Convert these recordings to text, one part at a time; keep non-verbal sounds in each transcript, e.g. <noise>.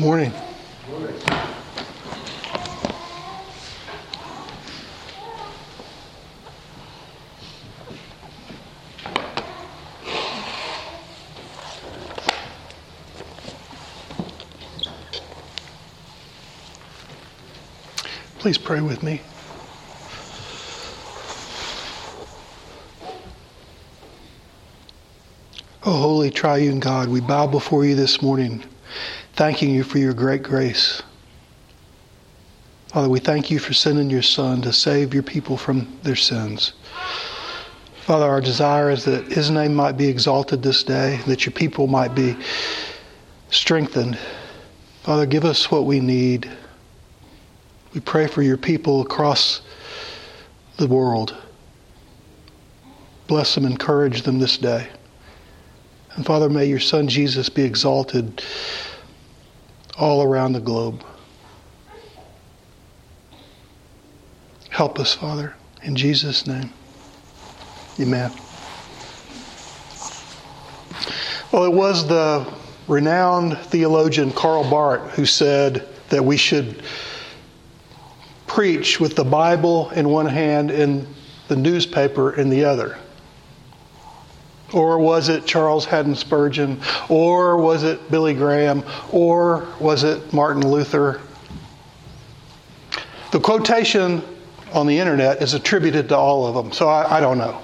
morning. Please pray with me. Oh, holy triune God, we bow before you this morning, thanking you for your great grace. Father, we thank you for sending your Son to save your people from their sins. Father, our desire is that his name might be exalted this day, that your people might be strengthened. Father, give us what we need. We pray for your people across the world. Bless them, encourage them this day. And Father, may your Son Jesus be exalted all around the globe. Help us, Father, in Jesus' name. Amen. Well, it was the renowned theologian Karl Barth who said that we should preach with the Bible in one hand and the newspaper in the other. Or was it Charles Haddon Spurgeon? Or was it Billy Graham? Or was it Martin Luther? The quotation on the internet is attributed to all of them, so I, I, don't know.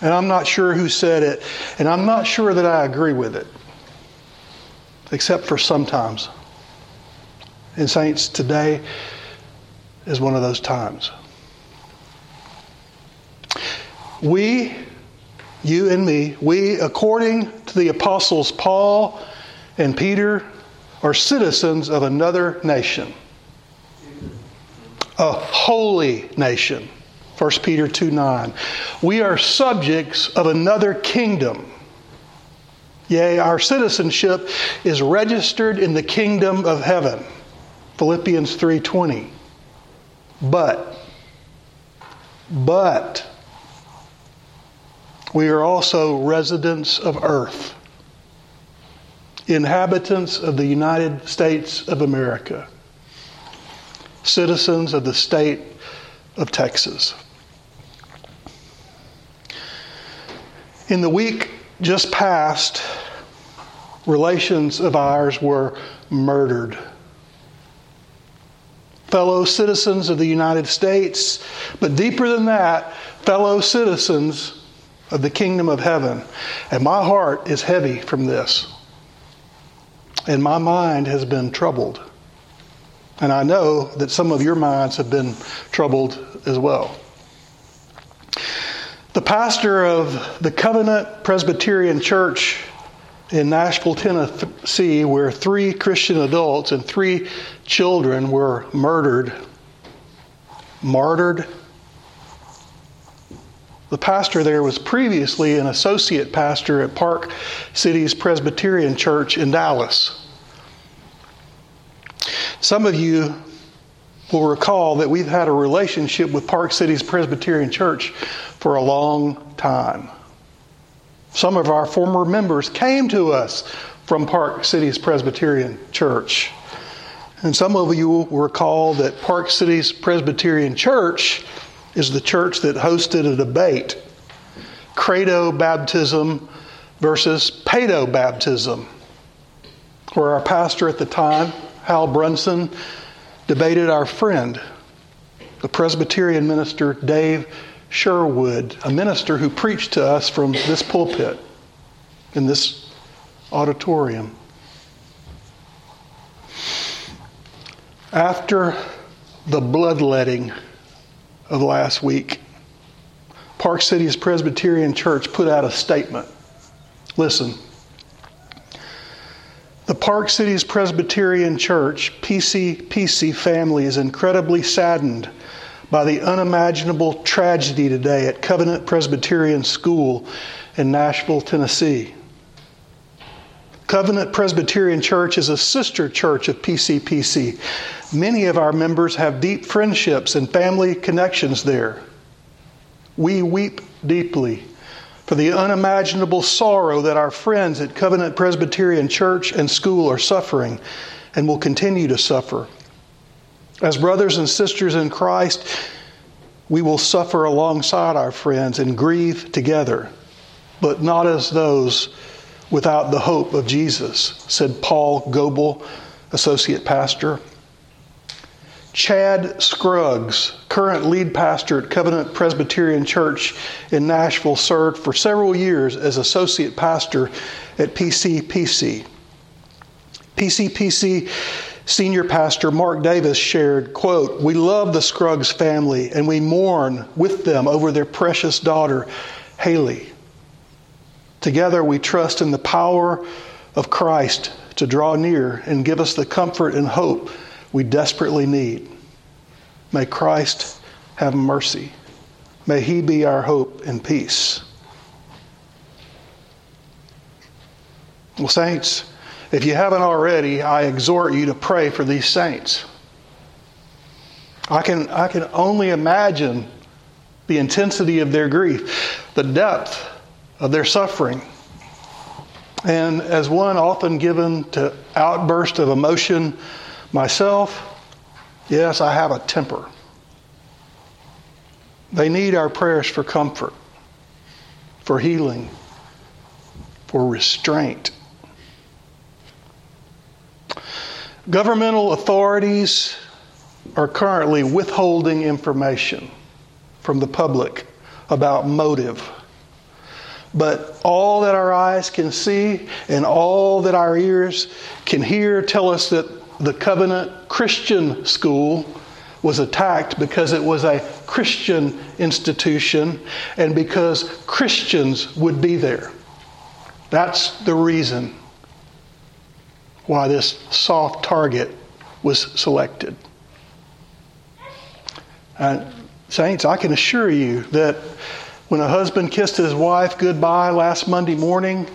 And I'm not sure who said it, and I'm not sure that I agree with it, except for sometimes. And, Saints, today is one of those times. We you and me, we, according to the apostles Paul and Peter, are citizens of another nation, a holy nation. 1 Peter 2 9. We are subjects of another kingdom. Yea, our citizenship is registered in the kingdom of heaven. Philippians 3:20. But but we are also residents of earth, inhabitants of the United States of America, citizens of the state of Texas. In the week just past, relations of ours were murdered. Fellow citizens of the United States, but deeper than that, fellow citizens of the kingdom of heaven. And my heart is heavy from this. And my mind has been troubled. And I know that some of your minds have been troubled as well. The pastor of the Covenant Presbyterian Church in Nashville, Tennessee, where three Christian adults and three children were murdered, martyred, the pastor there was previously an associate pastor at Park Cities Presbyterian Church in Dallas. Some of you will recall that we've had a relationship with Park Cities Presbyterian Church for a long time. Some of our former members came to us from Park Cities Presbyterian Church. And some of you will recall that Park Cities Presbyterian Church is the church that hosted a debate credo baptism versus pedo baptism, where our pastor at the time, Hal Brunson, debated our friend, the Presbyterian minister Dave Sherwood, a minister who preached to us from this pulpit in this auditorium. After the bloodletting of last week, Park Cities Presbyterian Church put out a statement. Listen. The Park Cities Presbyterian Church, PCPC family, is incredibly saddened by the unimaginable tragedy today at Covenant Presbyterian School in Nashville, Tennessee. Covenant Presbyterian Church is a sister church of PCPC. Many of our members have deep friendships and family connections there. We weep deeply for the unimaginable sorrow that our friends at Covenant Presbyterian Church and School are suffering and will continue to suffer. As brothers and sisters in Christ, we will suffer alongside our friends and grieve together, but not as those without the hope of Jesus, said Paul Goebel, associate pastor. Chad Scruggs, current lead pastor at Covenant Presbyterian Church in Nashville, served for several years as associate pastor at PCPC. PCPC senior pastor Mark Davis shared, quote, "We love the Scruggs family and we mourn with them over their precious daughter, Hallie. Together we trust in the power of Christ to draw near and give us the comfort and hope we desperately need. May Christ have mercy. May he be our hope and peace." Well, saints, if you haven't already, I exhort you to pray for these saints. I can, I can only imagine the intensity of their grief, the depth of their suffering. And as one often given to outburst of emotion myself, yes, I have a temper. They need our prayers for comfort, for healing, for restraint. Governmental authorities are currently withholding information from the public about motive. But all that our eyes can see and all that our ears can hear tell us that the Covenant Christian School was attacked because it was a Christian institution and because Christians would be there. That's the reason why this soft target was selected. And saints, I can assure you that when a husband kissed his wife goodbye last Monday morning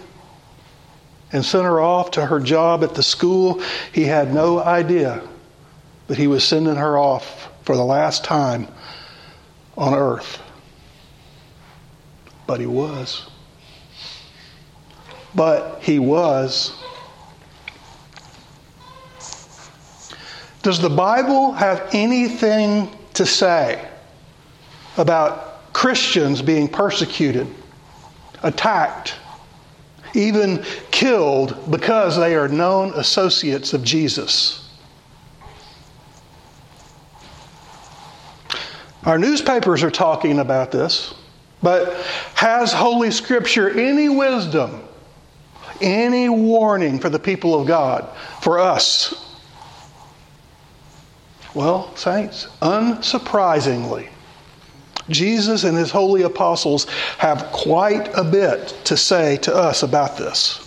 and sent her off to her job at the school, he had no idea that he was sending her off for the last time on earth. But he was. But he was Does the Bible have anything to say about Christians being persecuted, attacked, even killed because they are known associates of Jesus? Our newspapers are talking about this, but has Holy Scripture any wisdom, any warning for the people of God, for us? Well, saints, unsurprisingly, Jesus and his holy apostles have quite a bit to say to us about this.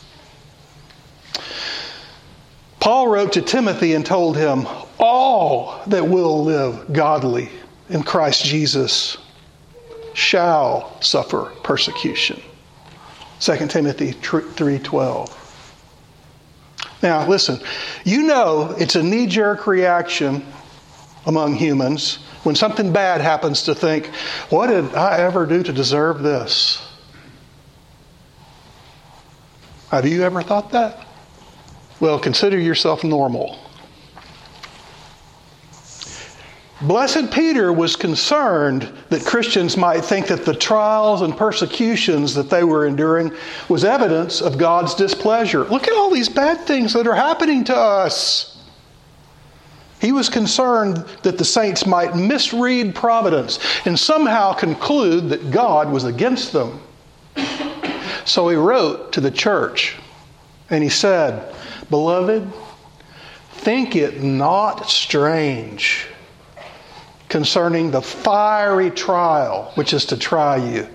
Paul wrote to Timothy and told him, All that will live godly in Christ Jesus shall suffer persecution. 2 Timothy 3:12. Now, listen. You know it's a knee-jerk reaction among humans when something bad happens to think, what did I ever do to deserve this? Have you ever thought that? Well, consider yourself normal. Blessed Peter was concerned that Christians might think that the trials and persecutions that they were enduring was evidence of God's displeasure. Look at all these bad things that are happening to us. He was concerned that the saints might misread providence and somehow conclude that God was against them. So he wrote to the church and he said, Beloved, think it not strange concerning the fiery trial which is to try you,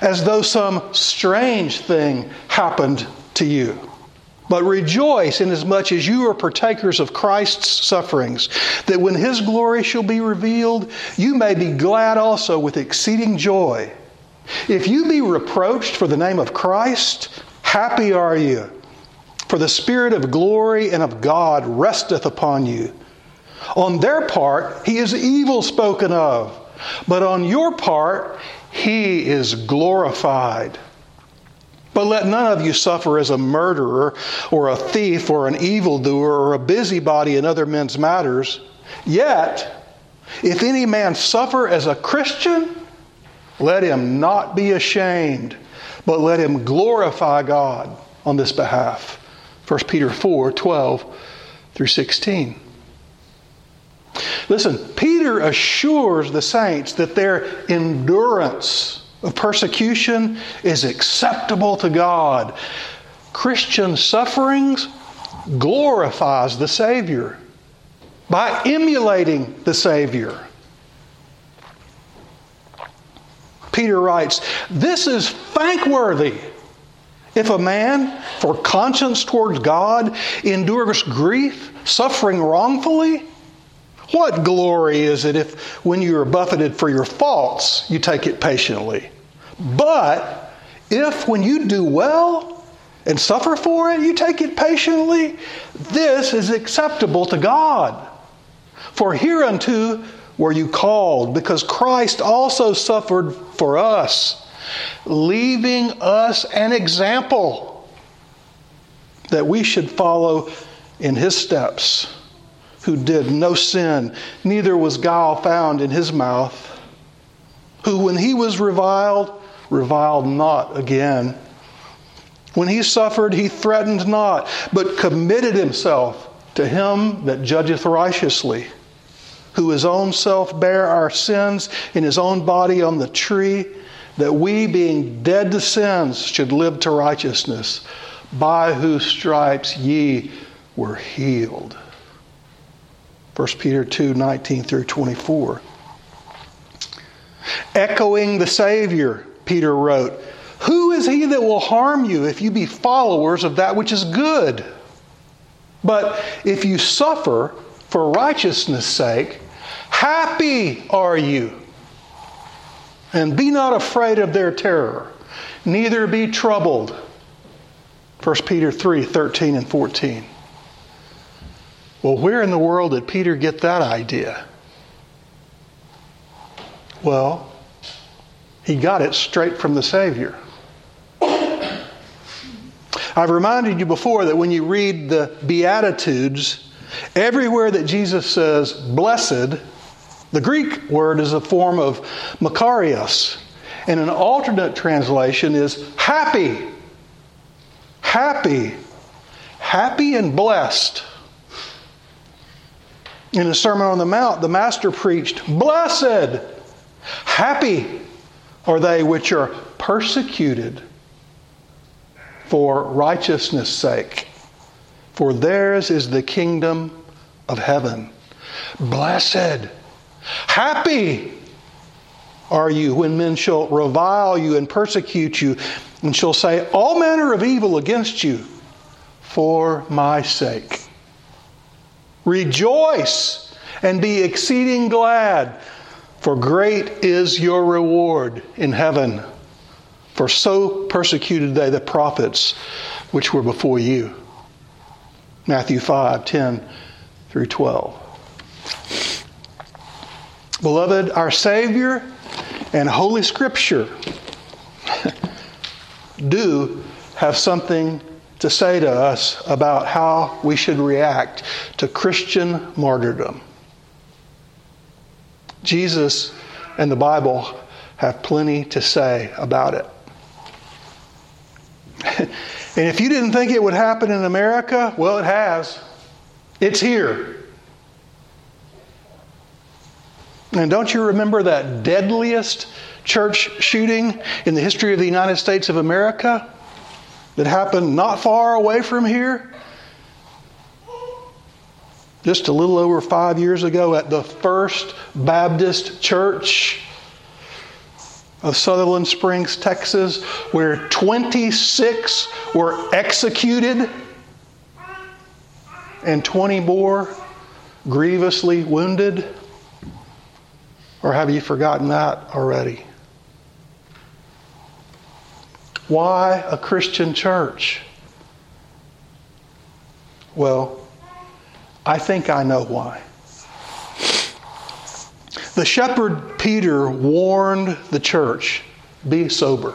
as though some strange thing happened to you but rejoice inasmuch as you are partakers of Christ's sufferings, that when his glory shall be revealed, you may be glad also with exceeding joy. If you be reproached for the name of Christ, happy are you, for the Spirit of glory and of God resteth upon you. On their part, he is evil spoken of, but on your part, he is glorified. But let none of you suffer as a murderer or a thief or an evildoer or a busybody in other men's matters. Yet, if any man suffer as a Christian, let him not be ashamed, but let him glorify God on this behalf. 1 Peter 4 12 through 16. Listen, Peter assures the saints that their endurance of persecution is acceptable to God. Christian sufferings glorifies the Savior by emulating the Savior. Peter writes, This is thankworthy if a man, for conscience towards God, endures grief, suffering wrongfully. What glory is it if, when you are buffeted for your faults, you take it patiently? But if, when you do well and suffer for it, you take it patiently, this is acceptable to God. For hereunto were you called, because Christ also suffered for us, leaving us an example that we should follow in his steps, who did no sin, neither was guile found in his mouth, who, when he was reviled, reviled not again. When he suffered, he threatened not, but committed himself to him that judgeth righteously who his own self bare our sins in his own body on the tree, that we, being dead to sins, should live to righteousness, by whose stripes ye were healed. 1 Peter 2 19 through 24. Echoing the Savior, Peter wrote, Who is he that will harm you if you be followers of that which is good? But if you suffer for righteousness' sake, Happy are you. And be not afraid of their terror, neither be troubled. 1 Peter 3 13 and 14. Well, where in the world did Peter get that idea? Well, he got it straight from the Savior. I've reminded you before that when you read the Beatitudes, everywhere that Jesus says, blessed, the Greek word is a form of makarios, and an alternate translation is happy. Happy. Happy and blessed. In the Sermon on the Mount, the Master preached, Blessed, happy are they which are persecuted for righteousness' sake, for theirs is the kingdom of heaven. Blessed Happy are you when men shall revile you and persecute you, and shall say all manner of evil against you for my sake. Rejoice and be exceeding glad, for great is your reward in heaven. For so persecuted they the prophets which were before you. Matthew 5 10 through 12. Beloved, our Savior and Holy Scripture <laughs> do have something to say to us about how we should react to Christian martyrdom. Jesus and the Bible have plenty to say about it. <laughs> and if you didn't think it would happen in America, well, it has. It's here. And don't you remember that deadliest church shooting in the history of the United States of America that happened not far away from here? Just a little over five years ago at the First Baptist Church of Sutherland Springs, Texas, where 26 were executed and 20 more grievously wounded. Or have you forgotten that already? Why a Christian church? Well, I think I know why. The shepherd Peter warned the church be sober.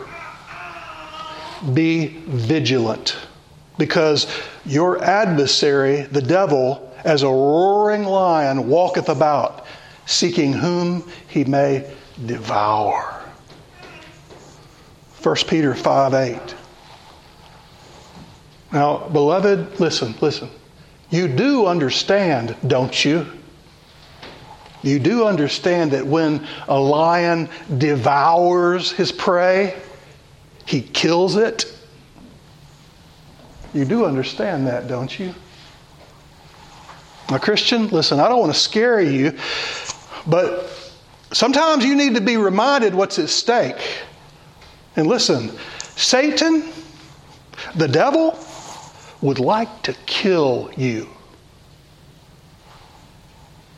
be vigilant, because your adversary, the devil, as a roaring lion, walketh about, seeking whom he may devour. 1 Peter 5 8. Now, beloved, listen, listen. You do understand, don't you? You do understand that when a lion devours his prey, he kills it. You do understand that, don't you? Now, Christian, listen, I don't want to scare you, but sometimes you need to be reminded what's at stake. And listen, Satan, the devil, would like to kill you.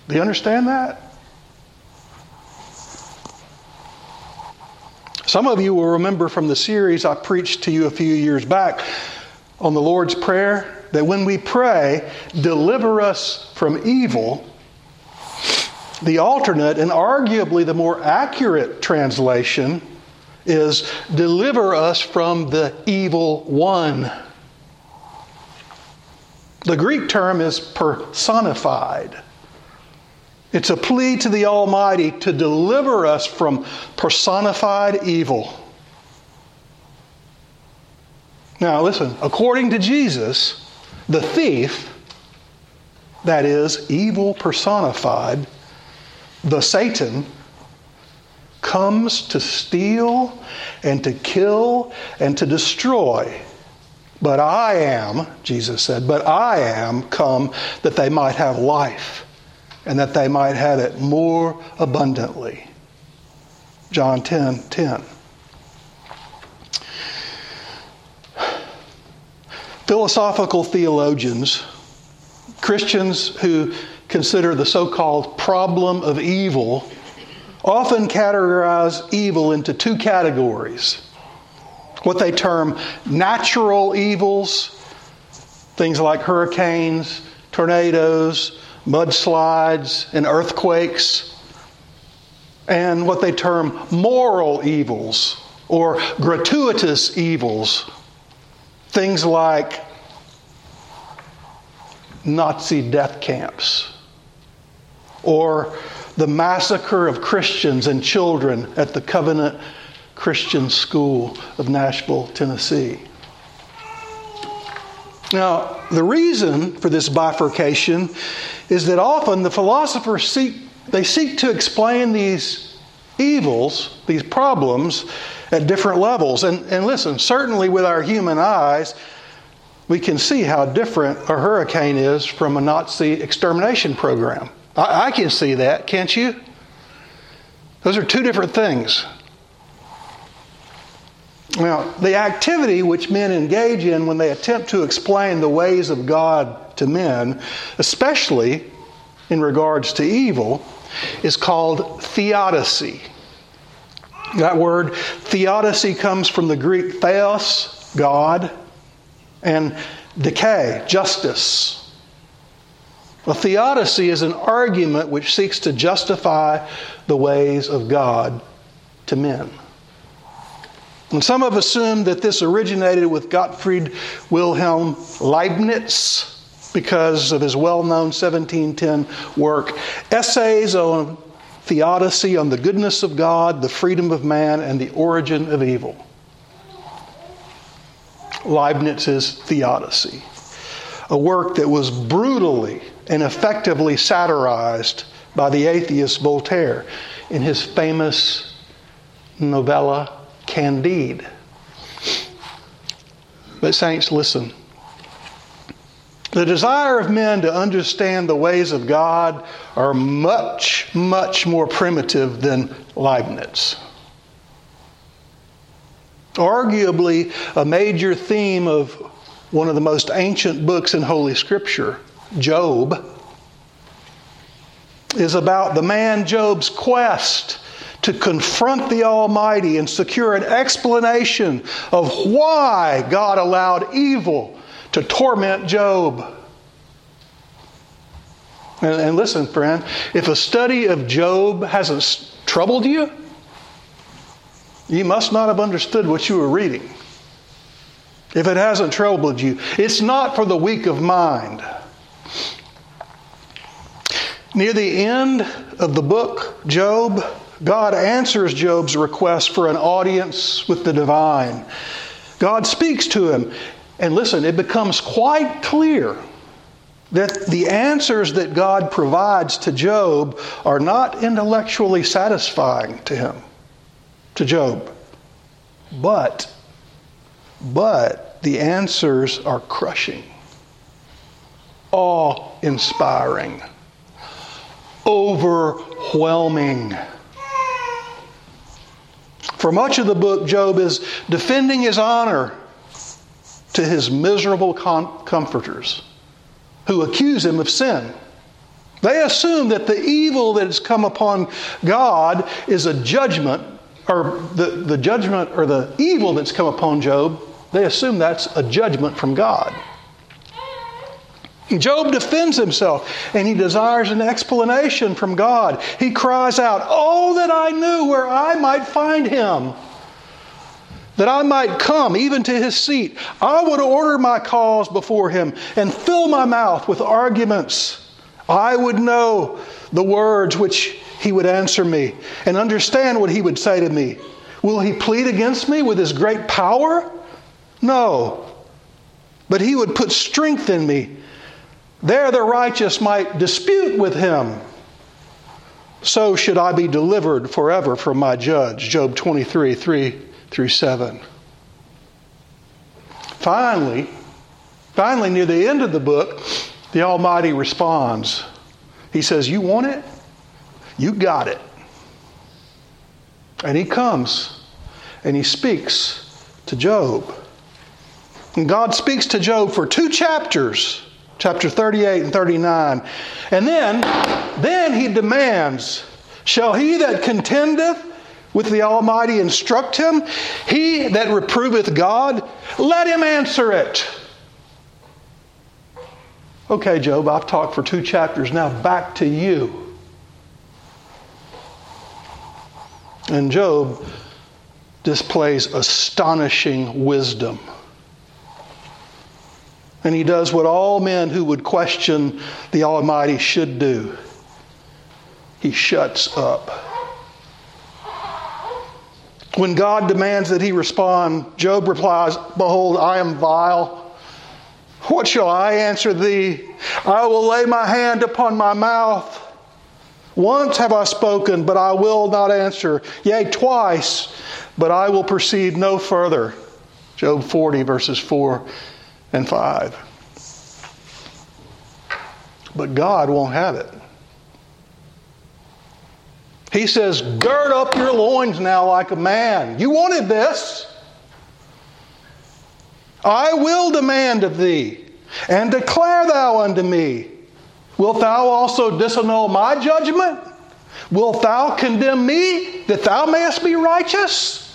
Do you understand that? Some of you will remember from the series I preached to you a few years back on the Lord's Prayer that when we pray, deliver us from evil, the alternate and arguably the more accurate translation is deliver us from the evil one. The Greek term is personified. It's a plea to the Almighty to deliver us from personified evil. Now, listen, according to Jesus, the thief, that is, evil personified, the Satan, comes to steal and to kill and to destroy. But I am, Jesus said, but I am come that they might have life and that they might have it more abundantly. John 10 10. Philosophical theologians, Christians who consider the so called problem of evil, often categorize evil into two categories what they term natural evils, things like hurricanes, tornadoes, mudslides, and earthquakes, and what they term moral evils or gratuitous evils, things like Nazi death camps or the massacre of Christians and children at the Covenant Christian School of Nashville, Tennessee. Now, the reason for this bifurcation is that often the philosophers seek they seek to explain these evils, these problems at different levels. And, and listen, certainly with our human eyes, we can see how different a hurricane is from a Nazi extermination program. I, I can see that, can't you? Those are two different things. Now, the activity which men engage in when they attempt to explain the ways of God to men, especially in regards to evil, is called theodicy. That word theodicy comes from the Greek theos, God, and dike, justice. A theodicy is an argument which seeks to justify the ways of God to men. And some have assumed that this originated with Gottfried Wilhelm Leibniz because of his well known 1710 work, Essays on Theodicy, on the goodness of God, the freedom of man, and the origin of evil. Leibniz's Theodicy, a work that was brutally and effectively satirized by the atheist Voltaire in his famous novella Candide. But, saints, listen. The desire of men to understand the ways of God are much, much more primitive than Leibniz. Arguably, a major theme of one of the most ancient books in Holy Scripture, Job, is about the man Job's quest to confront the Almighty and secure an explanation of why God allowed evil to torment Job. And, and, listen, friend, if a study of Job hasn't troubled you, you must not have understood what you were reading. if it hasn't troubled you. It's not for the weak of mind. Near the end of the book, Job, God answers Job's request for an audience with the divine. God speaks to him. And listen, it becomes quite clear that the answers that God provides to Job are not intellectually satisfying to him, to Job. But, but the answers are crushing, awe inspiring, overwhelming. For much of the book, Job is defending his honor to his miserable com- comforters who accuse him of sin. They assume that the evil that has come upon God is a judgment, or the, the judgment or the evil that's come upon Job, they assume that's a judgment from God. Job defends himself and he desires an explanation from God. He cries out, Oh, that I knew where I might find him that I might come even to his seat. I would order my cause before him and fill my mouth with arguments. I would know the words which he would answer me and understand what he would say to me. Will he plead against me with his great power? No. But he would put strength in me. There the righteous might dispute with him. So should I be delivered forever from my judge. Job 23 3 through 7. Finally, finally, near the end of the book, the Almighty responds. He says, You want it? You got it. And he comes and he speaks to Job. And God speaks to Job for two chapters, chapter 38 and 39. And then, then he demands, Shall he that contendeth with the Almighty instruct him? He that reproveth God, let him answer it. Okay, Job, I've talked for two chapters. Now back to you. And Job displays astonishing wisdom. And he does what all men who would question the Almighty should do he shuts up. When God demands that he respond, Job replies, Behold, I am vile. What shall I answer thee? I will lay my hand upon my mouth. Once have I spoken, but I will not answer. Yea, twice, but I will proceed no further. Job 40, verses 4 and 5. But God won't have it. He says, Gird up your loins now like a man. You wanted this. I will demand of thee, and declare thou unto me. Wilt thou also disannul my judgment? Wilt thou condemn me that thou mayest be righteous?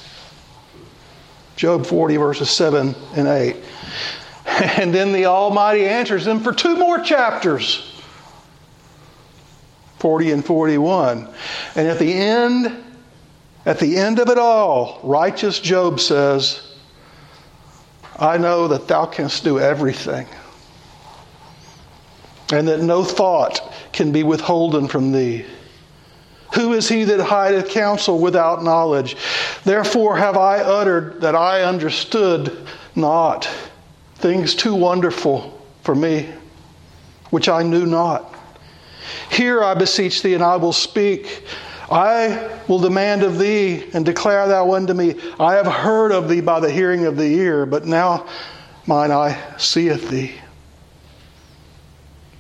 Job 40, verses 7 and 8. <laughs> And then the Almighty answers them for two more chapters. 40 and 41. And at the end, at the end of it all, righteous Job says, I know that thou canst do everything, and that no thought can be withholden from thee. Who is he that hideth counsel without knowledge? Therefore have I uttered that I understood not things too wonderful for me, which I knew not. Hear, I beseech thee, and I will speak. I will demand of thee, and declare thou unto me, I have heard of thee by the hearing of the ear, but now mine eye seeth thee.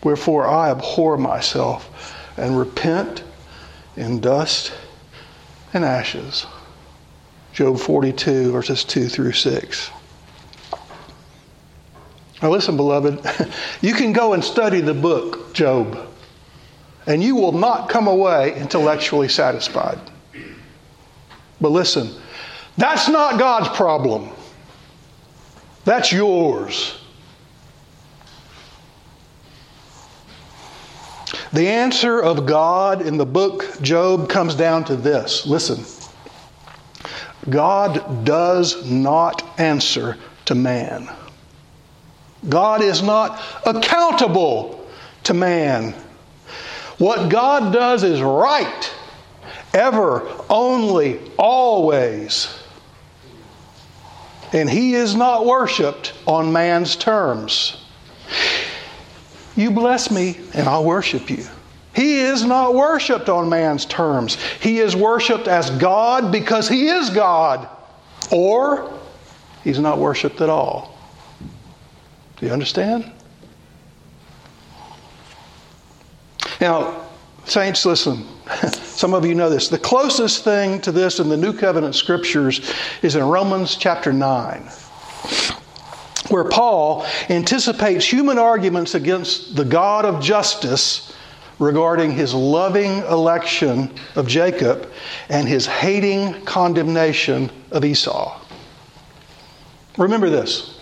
Wherefore I abhor myself, and repent in dust and ashes. Job 42, verses 2 through 6. Now, listen, beloved, <laughs> you can go and study the book, Job and you will not come away intellectually satisfied. But listen, that's not God's problem. That's yours. The answer of God in the book Job comes down to this. Listen. God does not answer to man. God is not accountable to man. What God does is right, ever, only, always. And He is not worshiped on man's terms. You bless me, and I'll worship you. He is not worshiped on man's terms. He is worshiped as God because He is God, or He's not worshiped at all. Do you understand? Now, saints, listen. <laughs> Some of you know this. The closest thing to this in the New Covenant scriptures is in Romans chapter 9, where Paul anticipates human arguments against the God of justice regarding his loving election of Jacob and his hating condemnation of Esau. Remember this.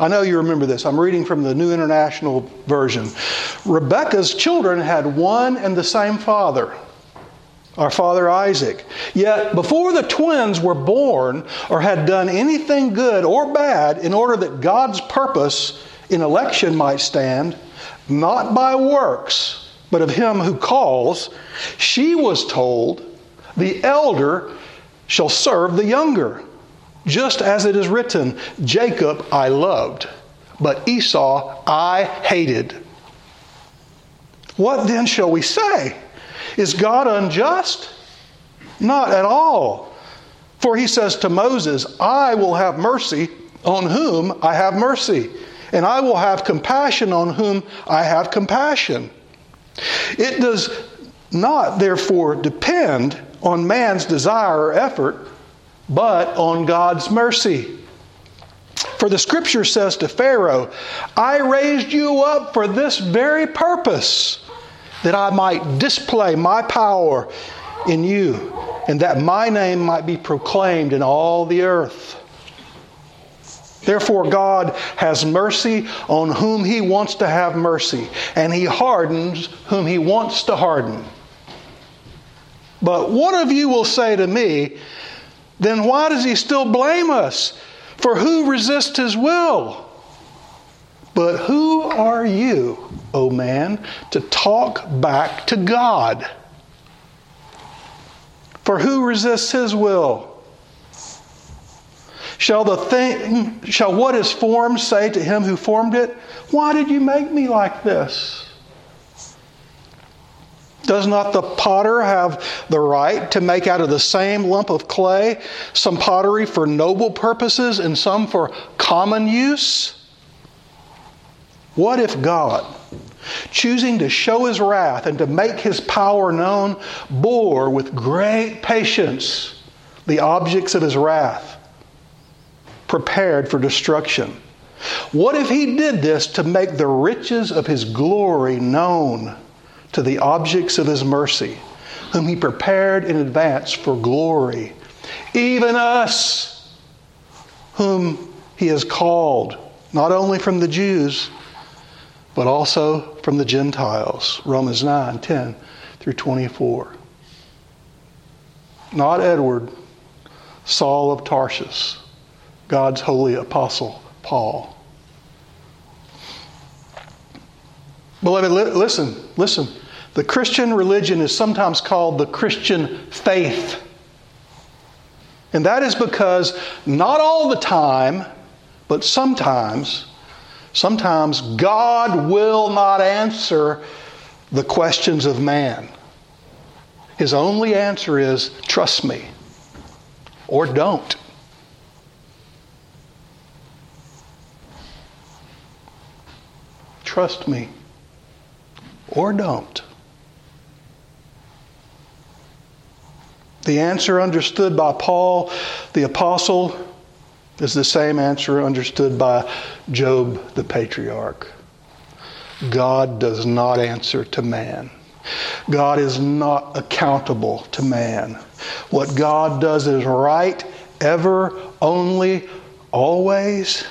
I know you remember this. I'm reading from the New International Version. Rebekah's children had one and the same father, our father Isaac. Yet, before the twins were born or had done anything good or bad, in order that God's purpose in election might stand, not by works, but of him who calls, she was told, The elder shall serve the younger. Just as it is written, Jacob I loved, but Esau I hated. What then shall we say? Is God unjust? Not at all. For he says to Moses, I will have mercy on whom I have mercy, and I will have compassion on whom I have compassion. It does not, therefore, depend on man's desire or effort, but on God's mercy. For the scripture says to Pharaoh, I raised you up for this very purpose, that I might display my power in you, and that my name might be proclaimed in all the earth. Therefore, God has mercy on whom He wants to have mercy, and He hardens whom He wants to harden. But one of you will say to me, then why does He still blame us? For who resists His will? But who are you, O oh man, to talk back to God? For who resists His will? Shall the thing shall what is formed say to him who formed it, Why did you make me like this? Does not the potter have the right to make out of the same lump of clay some pottery for noble purposes and some for common use? What if God, choosing to show his wrath and to make his power known, bore with great patience the objects of his wrath? prepared for destruction. What if he did this to make the riches of his glory known to the objects of his mercy, whom he prepared in advance for glory? Even us, whom he has called, not only from the Jews, but also from the Gentiles. Romans 9 10 through 24. Not Edward, Saul of Tarsus God's holy apostle, Paul. Beloved, listen, listen. The Christian religion is sometimes called the Christian faith. And that is because not all the time, but sometimes, sometimes God will not answer the questions of man. His only answer is trust me or don't. Trust me or don't. The answer understood by Paul the apostle is the same answer understood by Job the patriarch. God does not answer to man. God is not accountable to man. What God does is right, ever, only, always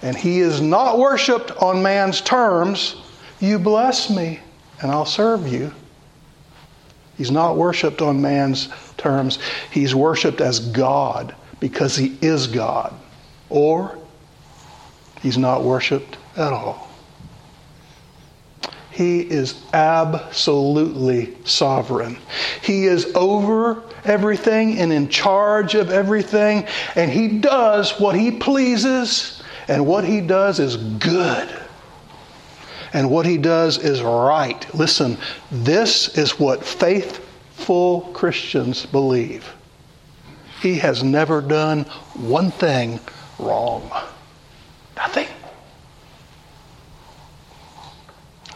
and he is not worshiped on man's terms, you bless me and I'll serve you. He's not worshiped on man's terms. He's worshiped as God because he is God. Or he's not worshiped at all. He is absolutely sovereign. He is over everything and in charge of everything, and He does what He pleases, and what He does is good. And what He does is right. Listen, this is what faithful Christians believe. He has never done one thing wrong. Nothing.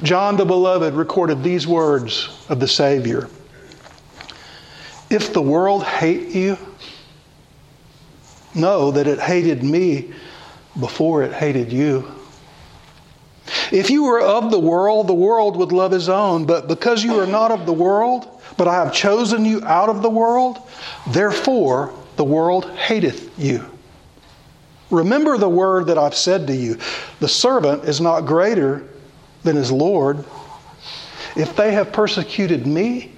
John the Beloved recorded these words of the Savior If the world hate you, know that it hated me before it hated you. If you were of the world, the world would love his own. But because you are not of the world, but I have chosen you out of the world, therefore the world hateth you. Remember the word that I've said to you the servant is not greater than his Lord. If they have persecuted me,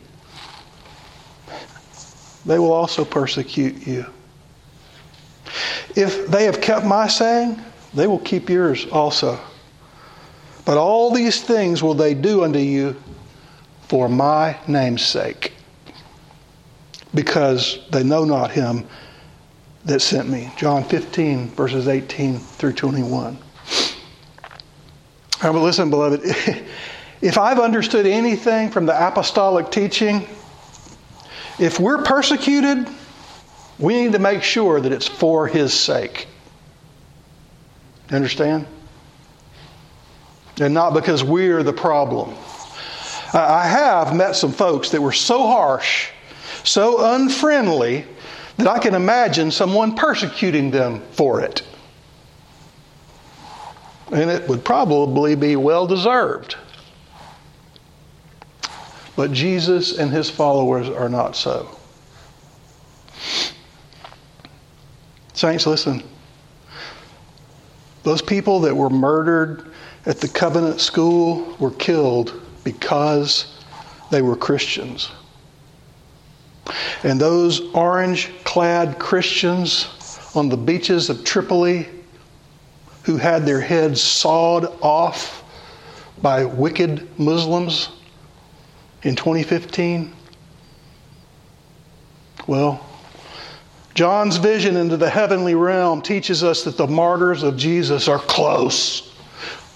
they will also persecute you. If they have kept my saying, they will keep yours also. But all these things will they do unto you for my name's sake, because they know not him that sent me. John 15, verses 18 through 21. Right, but listen, beloved, <laughs> if I've understood anything from the apostolic teaching, if we're persecuted, we need to make sure that it's for His sake. Understand? And not because we're the problem. I have met some folks that were so harsh, so unfriendly, that I can imagine someone persecuting them for it and it would probably be well deserved. But Jesus and his followers are not so. Saints, listen. Those people that were murdered at the covenant school were killed because they were Christians. And those orange clad Christians on the beaches of Tripoli who had their heads sawed off by wicked Muslims in 2015? Well, John's vision into the heavenly realm teaches us that the martyrs of Jesus are close,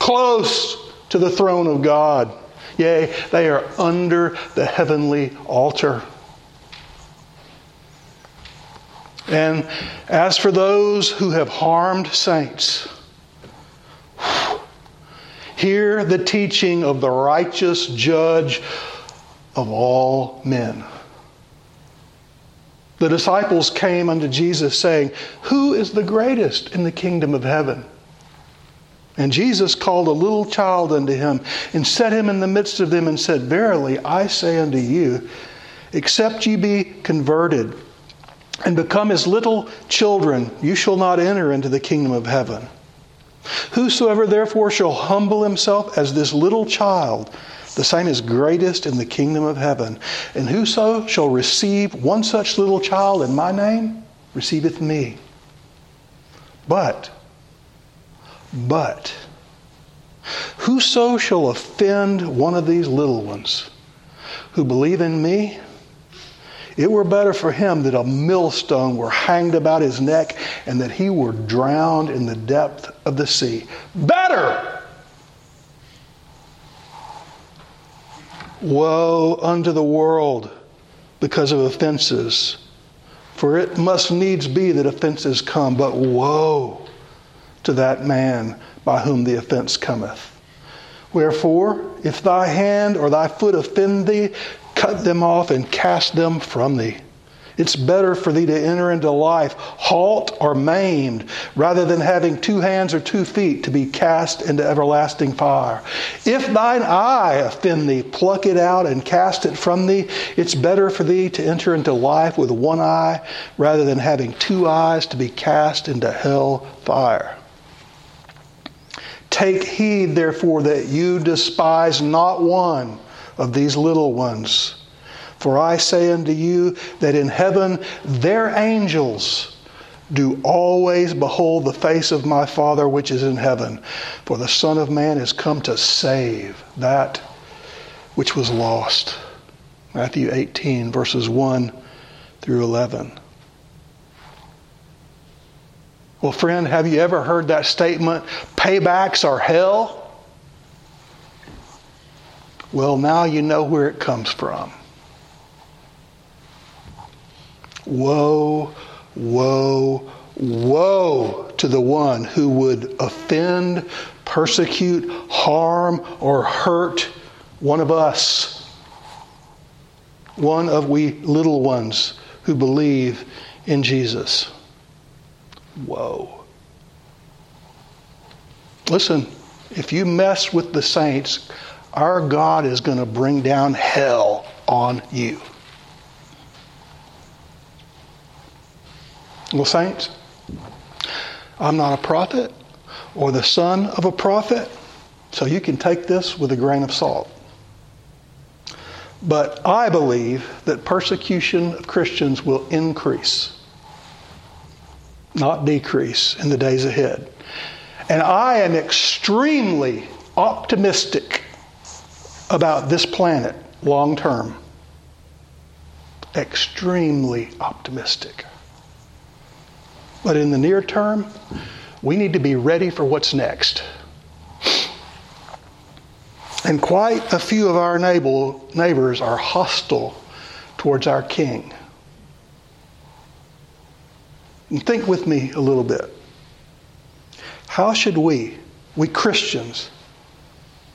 close to the throne of God. Yea, they are under the heavenly altar. And as for those who have harmed saints, Hear the teaching of the righteous judge of all men. The disciples came unto Jesus saying, Who is the greatest in the kingdom of heaven? And Jesus called a little child unto him and set him in the midst of them and said, Verily I say unto you, except ye be converted and become as little children, you shall not enter into the kingdom of heaven. Whosoever therefore shall humble himself as this little child, the same is greatest in the kingdom of heaven. And whoso shall receive one such little child in my name, receiveth me. But, but, whoso shall offend one of these little ones who believe in me, it were better for him that a millstone were hanged about his neck and that he were drowned in the depth of the sea. Better! Woe unto the world because of offenses, for it must needs be that offenses come, but woe to that man by whom the offense cometh. Wherefore, if thy hand or thy foot offend thee, cut them off and cast them from thee. It's better for thee to enter into life halt or maimed rather than having two hands or two feet to be cast into everlasting fire. If thine eye offend thee, pluck it out and cast it from thee. It's better for thee to enter into life with one eye rather than having two eyes to be cast into hell fire. Take heed, therefore, that you despise not one of these little ones. For I say unto you that in heaven their angels do always behold the face of my Father which is in heaven. For the Son of Man is come to save that which was lost. Matthew 18, verses 1 through 11. Well, friend, have you ever heard that statement? Paybacks are hell? Well, now you know where it comes from. Woe, woe, woe to the one who would offend, persecute, harm, or hurt one of us, one of we little ones who believe in Jesus. Woe. Listen, if you mess with the saints, our God is going to bring down hell on you. Well, saints, I'm not a prophet or the son of a prophet, so you can take this with a grain of salt. But I believe that persecution of Christians will increase, not decrease, in the days ahead. And I am extremely optimistic about this planet long term. Extremely optimistic. But in the near term, we need to be ready for what's next. And quite a few of our neighbors are hostile towards our king. And think with me a little bit. How should we, we Christians,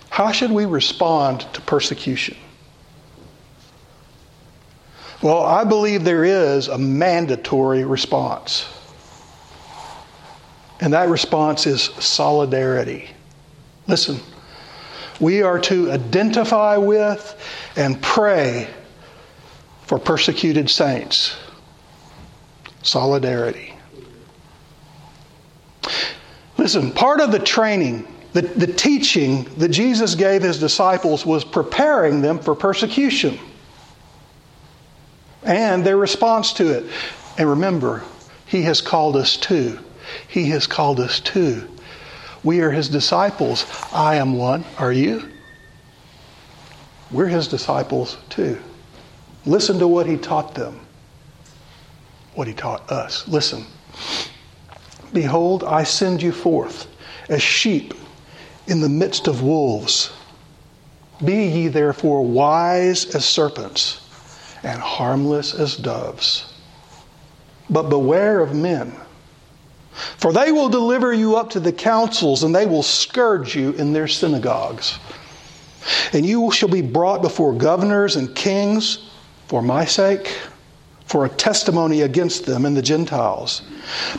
how should we respond to persecution? Well, I believe there is a mandatory response. And that response is solidarity. Listen, we are to identify with and pray for persecuted saints. Solidarity. Listen, part of the training, the, the teaching that Jesus gave his disciples was preparing them for persecution and their response to it. And remember, he has called us too. He has called us too. We are his disciples. I am one. Are you? We're his disciples too. Listen to what he taught them, what he taught us. Listen. Behold, I send you forth as sheep in the midst of wolves. Be ye therefore wise as serpents and harmless as doves. But beware of men for they will deliver you up to the councils, and they will scourge you in their synagogues. And you shall be brought before governors and kings for my sake, for a testimony against them and the Gentiles.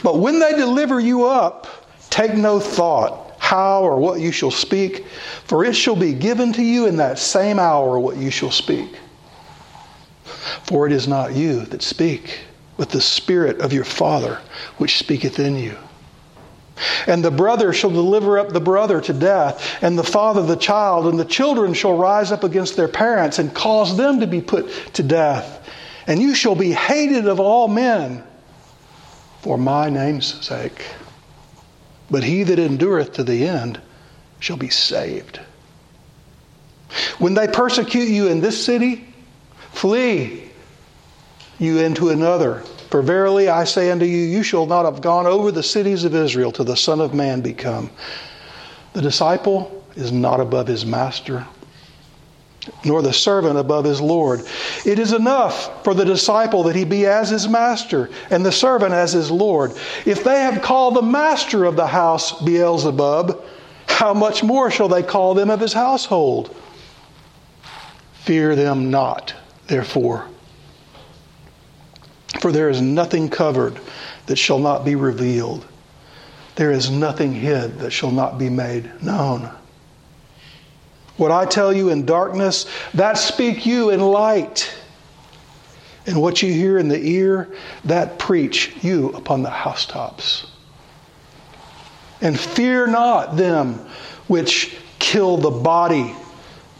But when they deliver you up, take no thought how or what you shall speak, for it shall be given to you in that same hour what you shall speak. For it is not you that speak but the Spirit of your Father which speaketh in you. And the brother shall deliver up the brother to death, and the father the child, and the children shall rise up against their parents and cause them to be put to death. And you shall be hated of all men for my name's sake. But he that endureth to the end shall be saved. When they persecute you in this city, flee you into another. For verily I say unto you, you shall not have gone over the cities of Israel till the Son of Man be come. The disciple is not above his master, nor the servant above his Lord. It is enough for the disciple that he be as his master, and the servant as his Lord. If they have called the master of the house Beelzebub, how much more shall they call them of his household? Fear them not, therefore for there is nothing covered that shall not be revealed. There is nothing hid that shall not be made known. What I tell you in darkness, that speak you in light. And what you hear in the ear, that preach you upon the housetops. And fear not them which kill the body,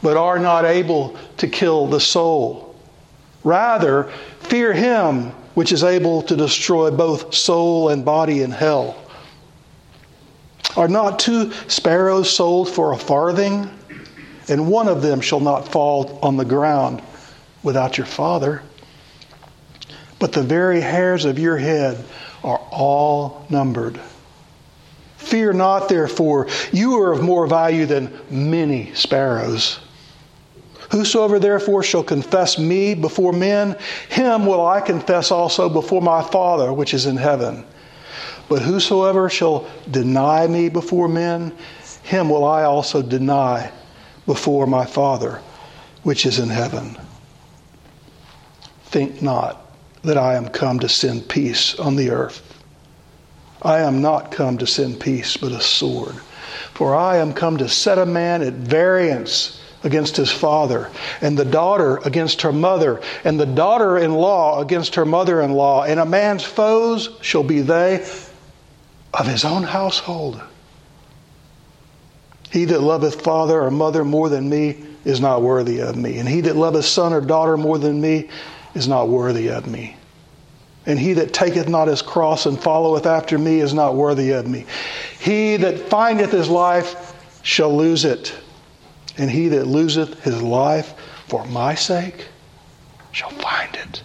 but are not able to kill the soul. Rather, fear him which is able to destroy both soul and body in hell. Are not two sparrows sold for a farthing? And one of them shall not fall on the ground without your Father. But the very hairs of your head are all numbered. Fear not, therefore, you are of more value than many sparrows. Whosoever therefore shall confess me before men, him will I confess also before my Father which is in heaven. But whosoever shall deny me before men, him will I also deny before my Father which is in heaven. Think not that I am come to send peace on the earth. I am not come to send peace, but a sword. For I am come to set a man at variance against his father, and the daughter against her mother, and the daughter in law against her mother in law, and a man's foes shall be they of his own household. He that loveth father or mother more than me is not worthy of me, and he that loveth son or daughter more than me is not worthy of me. And he that taketh not his cross and followeth after me is not worthy of me. He that findeth his life shall lose it and he that loseth his life for my sake shall find it.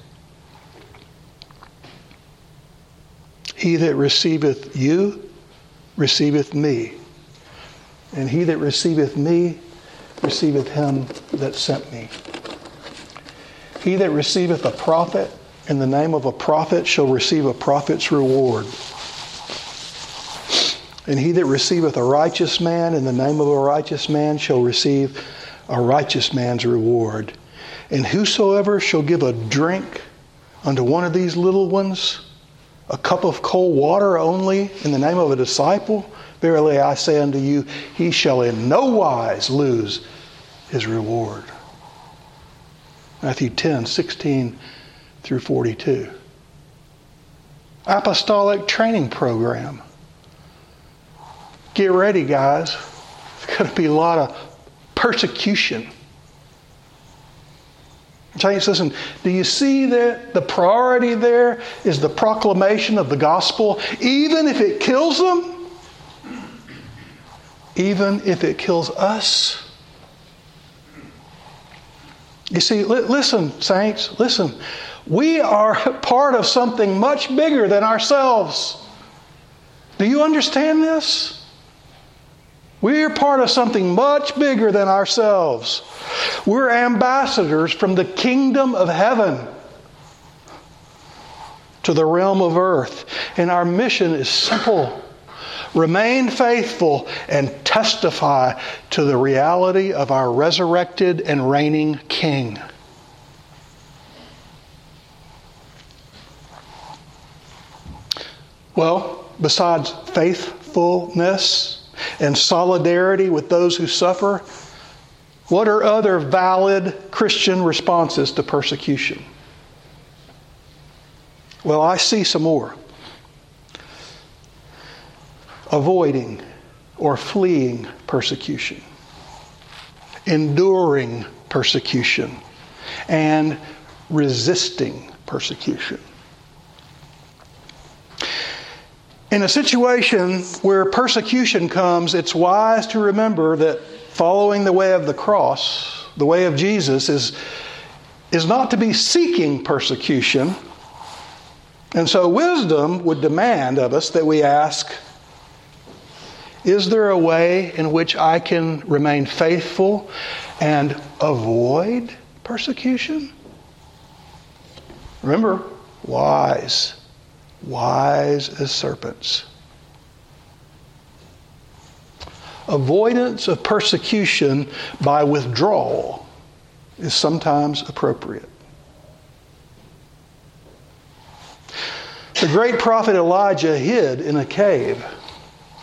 He that receiveth you receiveth me, and he that receiveth me receiveth him that sent me. He that receiveth a prophet in the name of a prophet shall receive a prophet's reward. And he that receiveth a righteous man in the name of a righteous man shall receive a righteous man's reward. And whosoever shall give a drink unto one of these little ones, a cup of cold water only in the name of a disciple, verily I say unto you, he shall in no wise lose his reward. Matthew 10, 16 through 42. Apostolic training program. Get ready, guys. There's going to be a lot of persecution. James, listen, do you see that the priority there is the proclamation of the gospel, even if it kills them? Even if it kills us? You see, li- listen, saints, listen. We are <laughs> part of something much bigger than ourselves. Do you understand this? We're part of something much bigger than ourselves. We're ambassadors from the kingdom of heaven to the realm of earth. And our mission is simple remain faithful and testify to the reality of our resurrected and reigning King. Well, besides faithfulness, and solidarity with those who suffer? What are other valid Christian responses to persecution? Well, I see some more. Avoiding or fleeing persecution, enduring persecution, and resisting persecution. In a situation where persecution comes, it's wise to remember that following the way of the cross, the way of Jesus, is, is not to be seeking persecution. And so, wisdom would demand of us that we ask Is there a way in which I can remain faithful and avoid persecution? Remember, wise wise as serpents. Avoidance of persecution by withdrawal is sometimes appropriate. The great prophet Elijah hid in a cave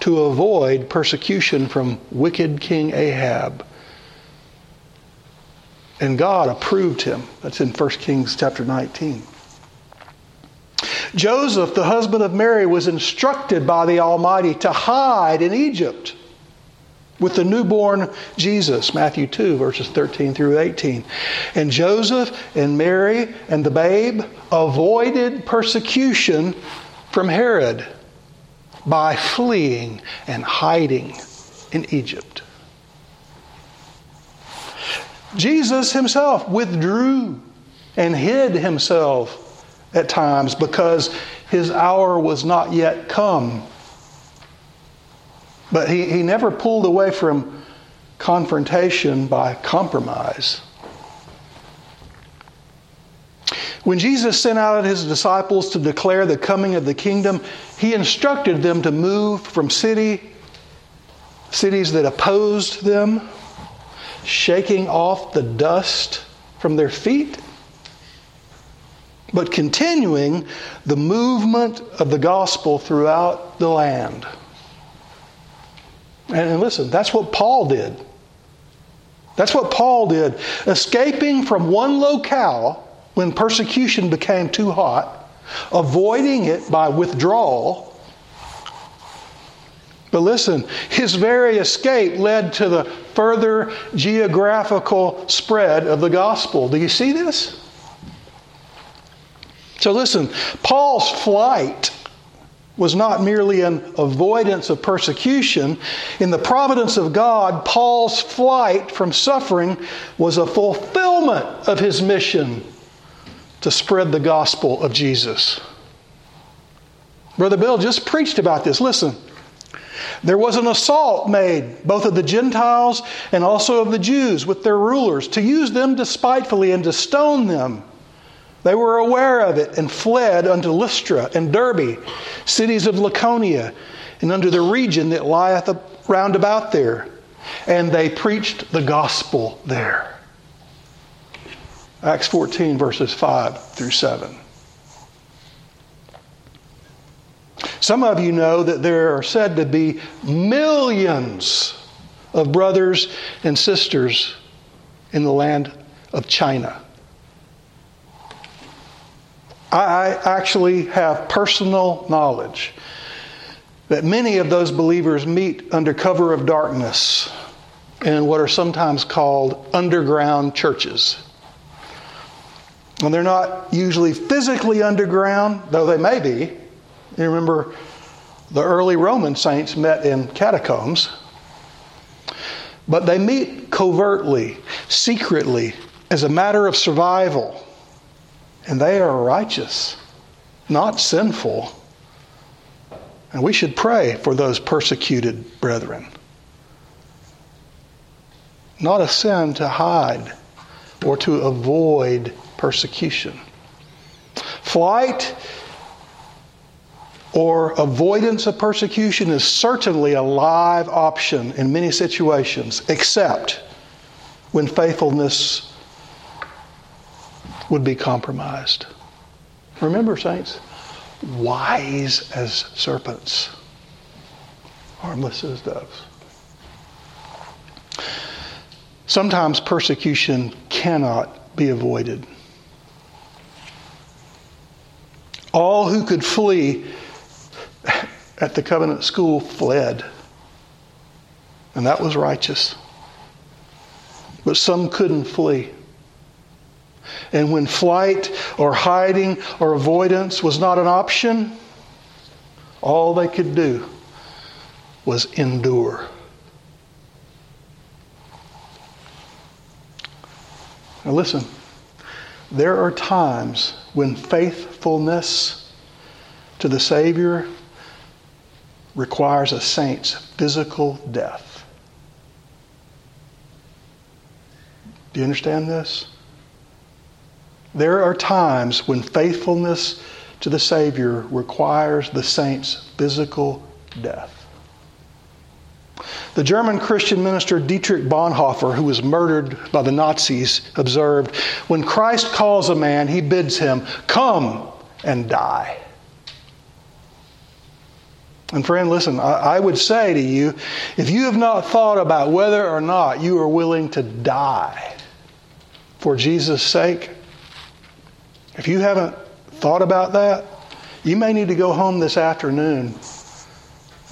to avoid persecution from wicked King Ahab. And God approved him. That's in 1 Kings chapter 19. Joseph, the husband of Mary, was instructed by the Almighty to hide in Egypt. with the newborn Jesus, Matthew 2, verses 13 through 18. And Joseph and Mary and the babe avoided persecution from Herod by fleeing and hiding in Egypt. Jesus himself withdrew and hid himself at times because his hour was not yet come. But he, he never pulled away from confrontation by compromise. When Jesus sent out his disciples to declare the coming of the kingdom, he instructed them to move from city cities that opposed them, shaking off the dust from their feet but continuing the movement of the gospel throughout the land. And listen, that's what Paul did. That's what Paul did. Escaping from one locale when persecution became too hot, avoiding it by withdrawal. But listen, his very escape led to the further geographical spread of the gospel. Do you see this? So listen, Paul's flight was not merely an avoidance of persecution. In the providence of God, Paul's flight from suffering was a fulfillment of his mission to spread the gospel of Jesus. Brother Bill just preached about this. Listen, there was an assault made, both of the Gentiles and also of the Jews, with their rulers, to use them despitefully and to stone them. They were aware of it and fled unto Lystra and Derbe, cities of Lycaonia, and unto the region that lieth round about there. And they preached the gospel there. Acts 14, verses 5 through 7. Some of you know that there are said to be millions of brothers and sisters in the land of China. I actually have personal knowledge that many of those believers meet under cover of darkness in what are sometimes called underground churches. And they're not usually physically underground, though they may be. You remember the early Roman saints met in catacombs. But they meet covertly, secretly, as a matter of survival and they are righteous, not sinful. And we should pray for those persecuted brethren. Not a sin to hide or to avoid persecution. Flight or avoidance of persecution is certainly a live option in many situations, except when faithfulness would be compromised. Remember, saints, wise as serpents, harmless as doves. Sometimes persecution cannot be avoided. All who could flee at the covenant school fled, and that was righteous. But some couldn't flee. And when flight or hiding or avoidance was not an option, all they could do was endure. Now, listen, there are times when faithfulness to the Savior requires a saint's physical death. Do you understand this? There are times when faithfulness to the Savior requires the saint's physical death. The German Christian minister Dietrich Bonhoeffer, who was murdered by the Nazis, observed When Christ calls a man, he bids him, Come and die. And friend, listen, I would say to you if you have not thought about whether or not you are willing to die for Jesus' sake, if you haven't thought about that, you may need to go home this afternoon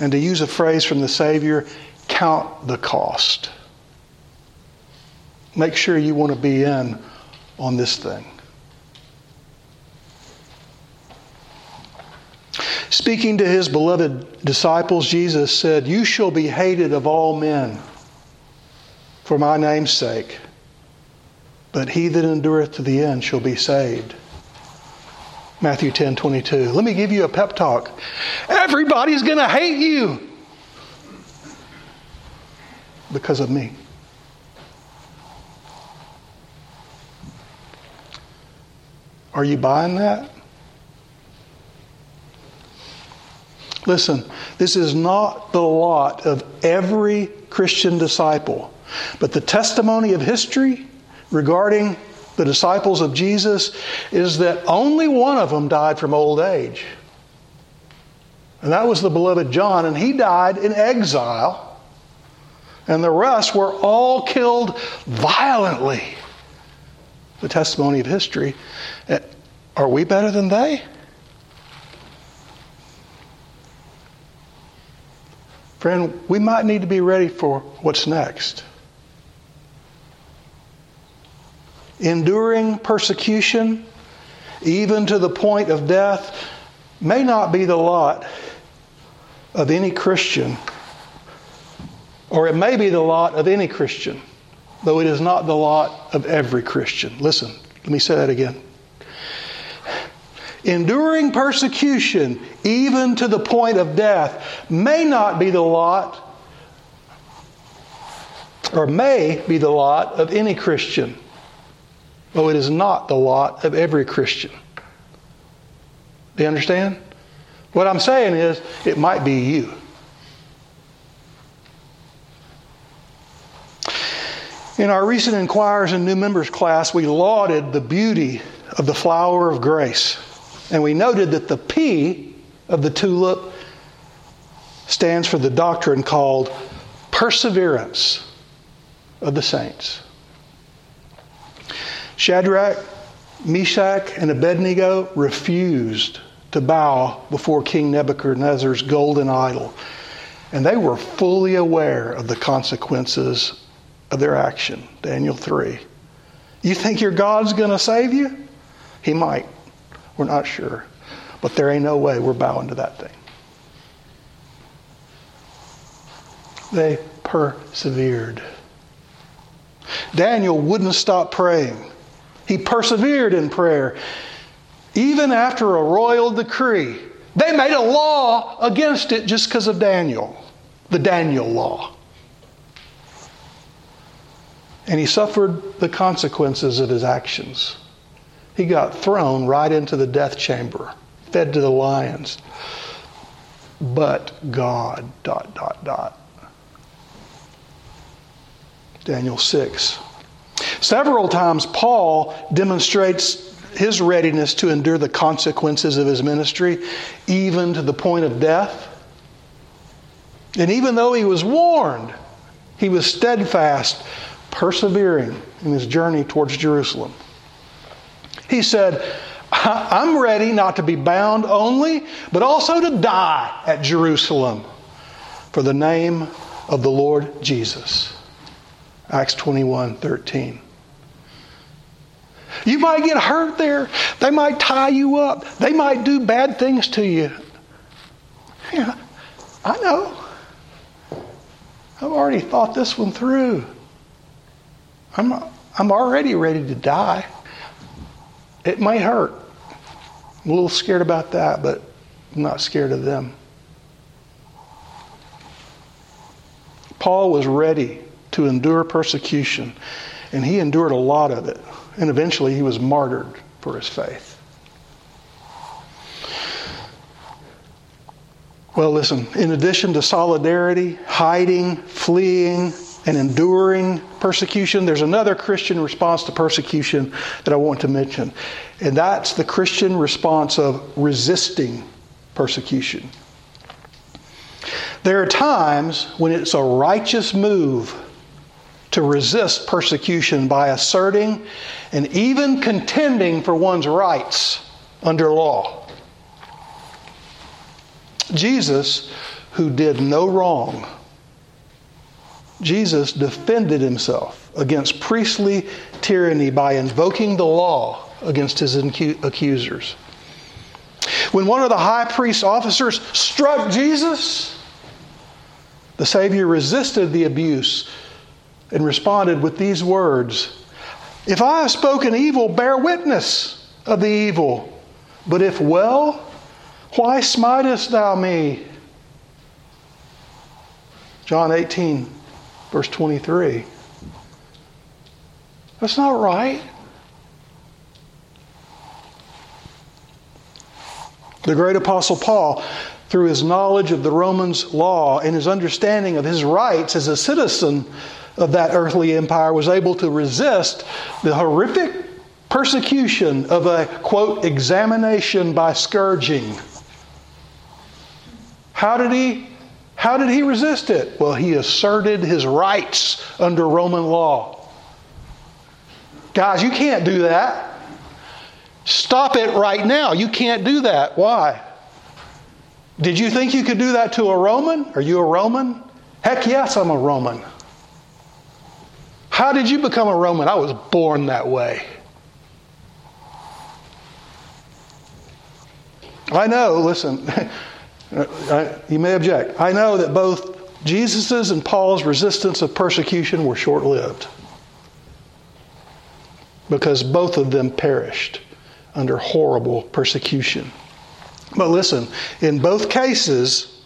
and to use a phrase from the Savior, count the cost. Make sure you want to be in on this thing. Speaking to his beloved disciples, Jesus said, You shall be hated of all men for my name's sake, but he that endureth to the end shall be saved. Matthew 10 22. Let me give you a pep talk. Everybody's going to hate you because of me. Are you buying that? Listen, this is not the lot of every Christian disciple, but the testimony of history regarding the disciples of Jesus is that only one of them died from old age. And that was the beloved John, and he died in exile. And the rest were all killed violently. The testimony of history. Eh, are we better than they? Friend, we might need to be ready for what's next. Enduring persecution, even to the point of death, may not be the lot of any Christian, or it may be the lot of any Christian, though it is not the lot of every Christian. Listen, let me say that again. Enduring persecution, even to the point of death, may not be the lot, or may be the lot of any Christian though it is not the lot of every Christian. Do you understand? What I'm saying is, it might be you. In our recent inquirers and new members class, we lauded the beauty of the flower of grace. And we noted that the P of the tulip stands for the doctrine called perseverance of the saints. Shadrach, Meshach, and Abednego refused to bow before King Nebuchadnezzar's golden idol. And they were fully aware of the consequences of their action. Daniel 3. You think your God's going to save you? He might. We're not sure. But there ain't no way we're bowing to that thing. They persevered. Daniel wouldn't stop praying. He persevered in prayer. Even after a royal decree, they made a law against it just because of Daniel, the Daniel law. And he suffered the consequences of his actions. He got thrown right into the death chamber, fed to the lions. But God, dot, dot, dot. Daniel 6. Several times, Paul demonstrates his readiness to endure the consequences of his ministry, even to the point of death. And even though he was warned, he was steadfast, persevering in his journey towards Jerusalem. He said, I'm ready not to be bound only, but also to die at Jerusalem for the name of the Lord Jesus. Acts 21 13. You might get hurt there. They might tie you up. They might do bad things to you. Yeah, I know. I've already thought this one through. I'm, I'm already ready to die. It might hurt. I'm a little scared about that, but I'm not scared of them. Paul was ready to endure persecution, and he endured a lot of it. And eventually he was martyred for his faith. Well, listen, in addition to solidarity, hiding, fleeing, and enduring persecution, there's another Christian response to persecution that I want to mention. And that's the Christian response of resisting persecution. There are times when it's a righteous move to resist persecution by asserting and even contending for one's rights under law. Jesus, who did no wrong, Jesus defended himself against priestly tyranny by invoking the law against his accusers. When one of the high priest's officers struck Jesus, the Savior resisted the abuse and responded with these words If I have spoken evil, bear witness of the evil. But if well, why smitest thou me? John 18, verse 23. That's not right. The great apostle Paul, through his knowledge of the Romans' law and his understanding of his rights as a citizen of that earthly empire, was able to resist the horrific persecution of a, quote, examination by scourging. How did he how did he resist it? Well, he asserted his rights under Roman law. Guys, you can't do that. Stop it right now. You can't do that. Why? Did you think you could do that to a Roman? Are you a Roman? Heck yes, I'm a Roman. How did you become a Roman? I was born that way. I know, listen, <laughs> Uh, you may object. I know that both Jesus's and Paul's resistance of persecution were short lived because both of them perished under horrible persecution. But listen, in both cases,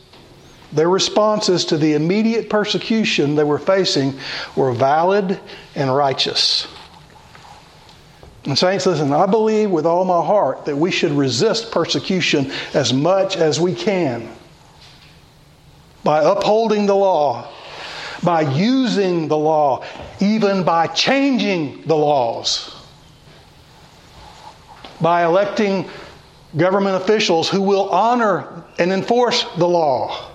their responses to the immediate persecution they were facing were valid and righteous. And, Saints, listen, I believe with all my heart that we should resist persecution as much as we can by upholding the law, by using the law, even by changing the laws by electing government officials who will honor and enforce the law.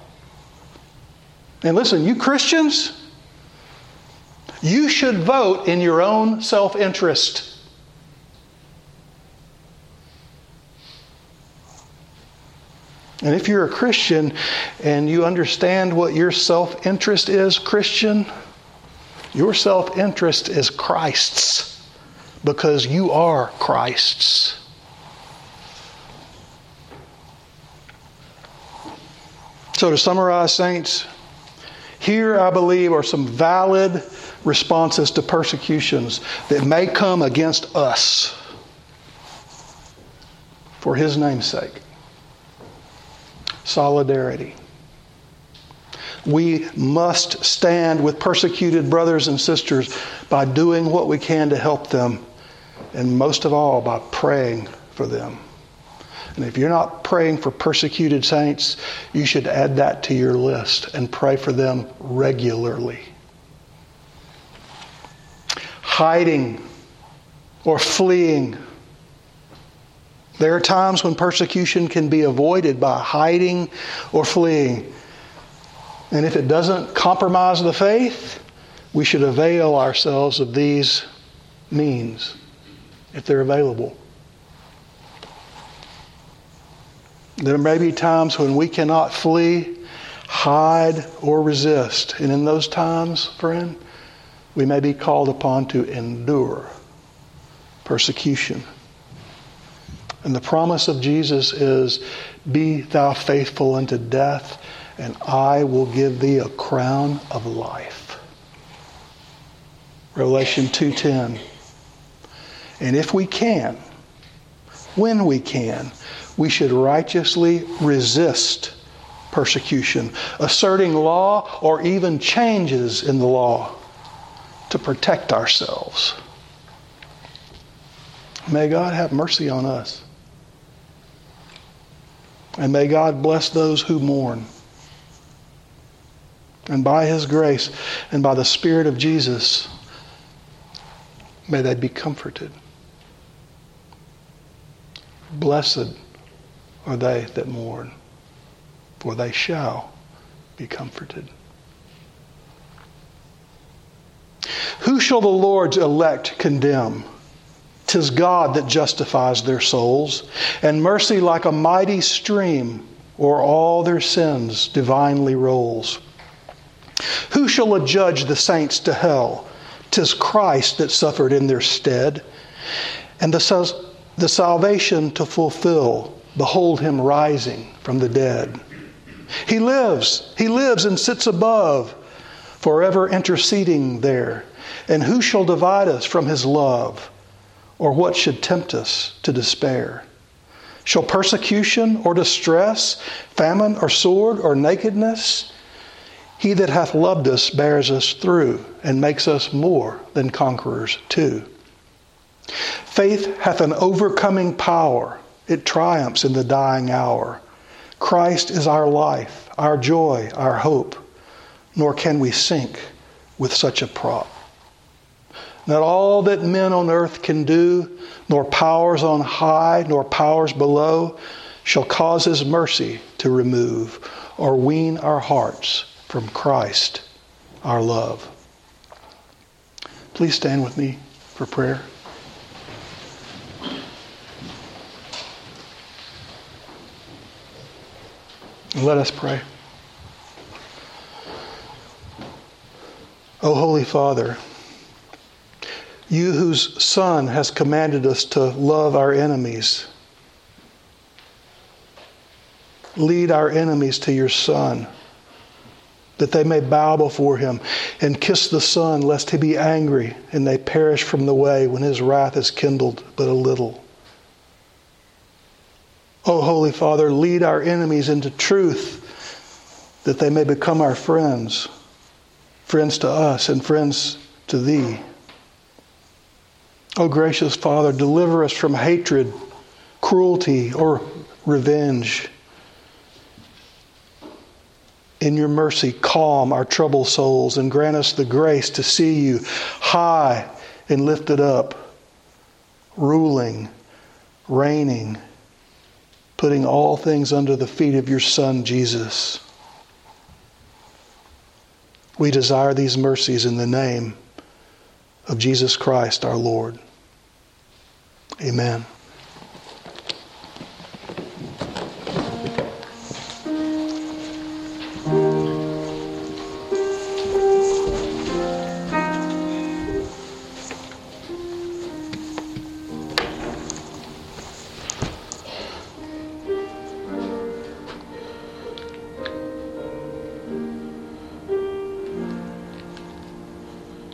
And listen, you Christians, you should vote in your own self interest. And if you're a Christian and you understand what your self interest is, Christian, your self interest is Christ's because you are Christ's. So, to summarize, saints, here I believe are some valid responses to persecutions that may come against us for His name's sake. Solidarity. We must stand with persecuted brothers and sisters by doing what we can to help them and most of all by praying for them. And if you're not praying for persecuted saints, you should add that to your list and pray for them regularly. Hiding or fleeing. There are times when persecution can be avoided by hiding or fleeing. And if it doesn't compromise the faith, we should avail ourselves of these means if they're available. There may be times when we cannot flee, hide, or resist. And in those times, friend, we may be called upon to endure persecution. And the promise of Jesus is Be thou faithful unto death, and I will give thee a crown of life. Revelation 2:10 and if we can, when we can, we should righteously resist persecution, asserting law or even changes in the law to protect ourselves. May God have mercy on us. And may God bless those who mourn. And by His grace and by the Spirit of Jesus, may they be comforted. Blessed are they that mourn, for they shall be comforted. Who shall the Lord's elect condemn? Tis God that justifies their souls, and mercy like a mighty stream o'er all their sins divinely rolls. Who shall adjudge the saints to hell? Tis Christ that suffered in their stead. And the, the salvation to fulfill, behold him rising from the dead. He lives, he lives and sits above, forever interceding there. And who shall divide us from his love? Or what should tempt us to despair? Shall persecution or distress, famine or sword or nakedness? He that hath loved us bears us through and makes us more than conquerors too. Faith hath an overcoming power, it triumphs in the dying hour. Christ is our life, our joy, our hope, nor can we sink with such a prop. Not all that men on earth can do, nor powers on high, nor powers below, shall cause his mercy to remove or wean our hearts from Christ, our love. Please stand with me for prayer. Let us pray. O Holy Father, you whose Son has commanded us to love our enemies, lead our enemies to your Son, that they may bow before him and kiss the Son, lest he be angry and they perish from the way when his wrath is kindled but a little. O Holy Father, lead our enemies into truth that they may become our friends, friends to us and friends to Thee. O gracious Father, deliver us from hatred, cruelty, or revenge. In your mercy, calm our troubled souls and grant us the grace to see you high and lifted up, ruling, reigning putting all things under the feet of your Son, Jesus. We desire these mercies in the name of Jesus Christ our Lord. Amen.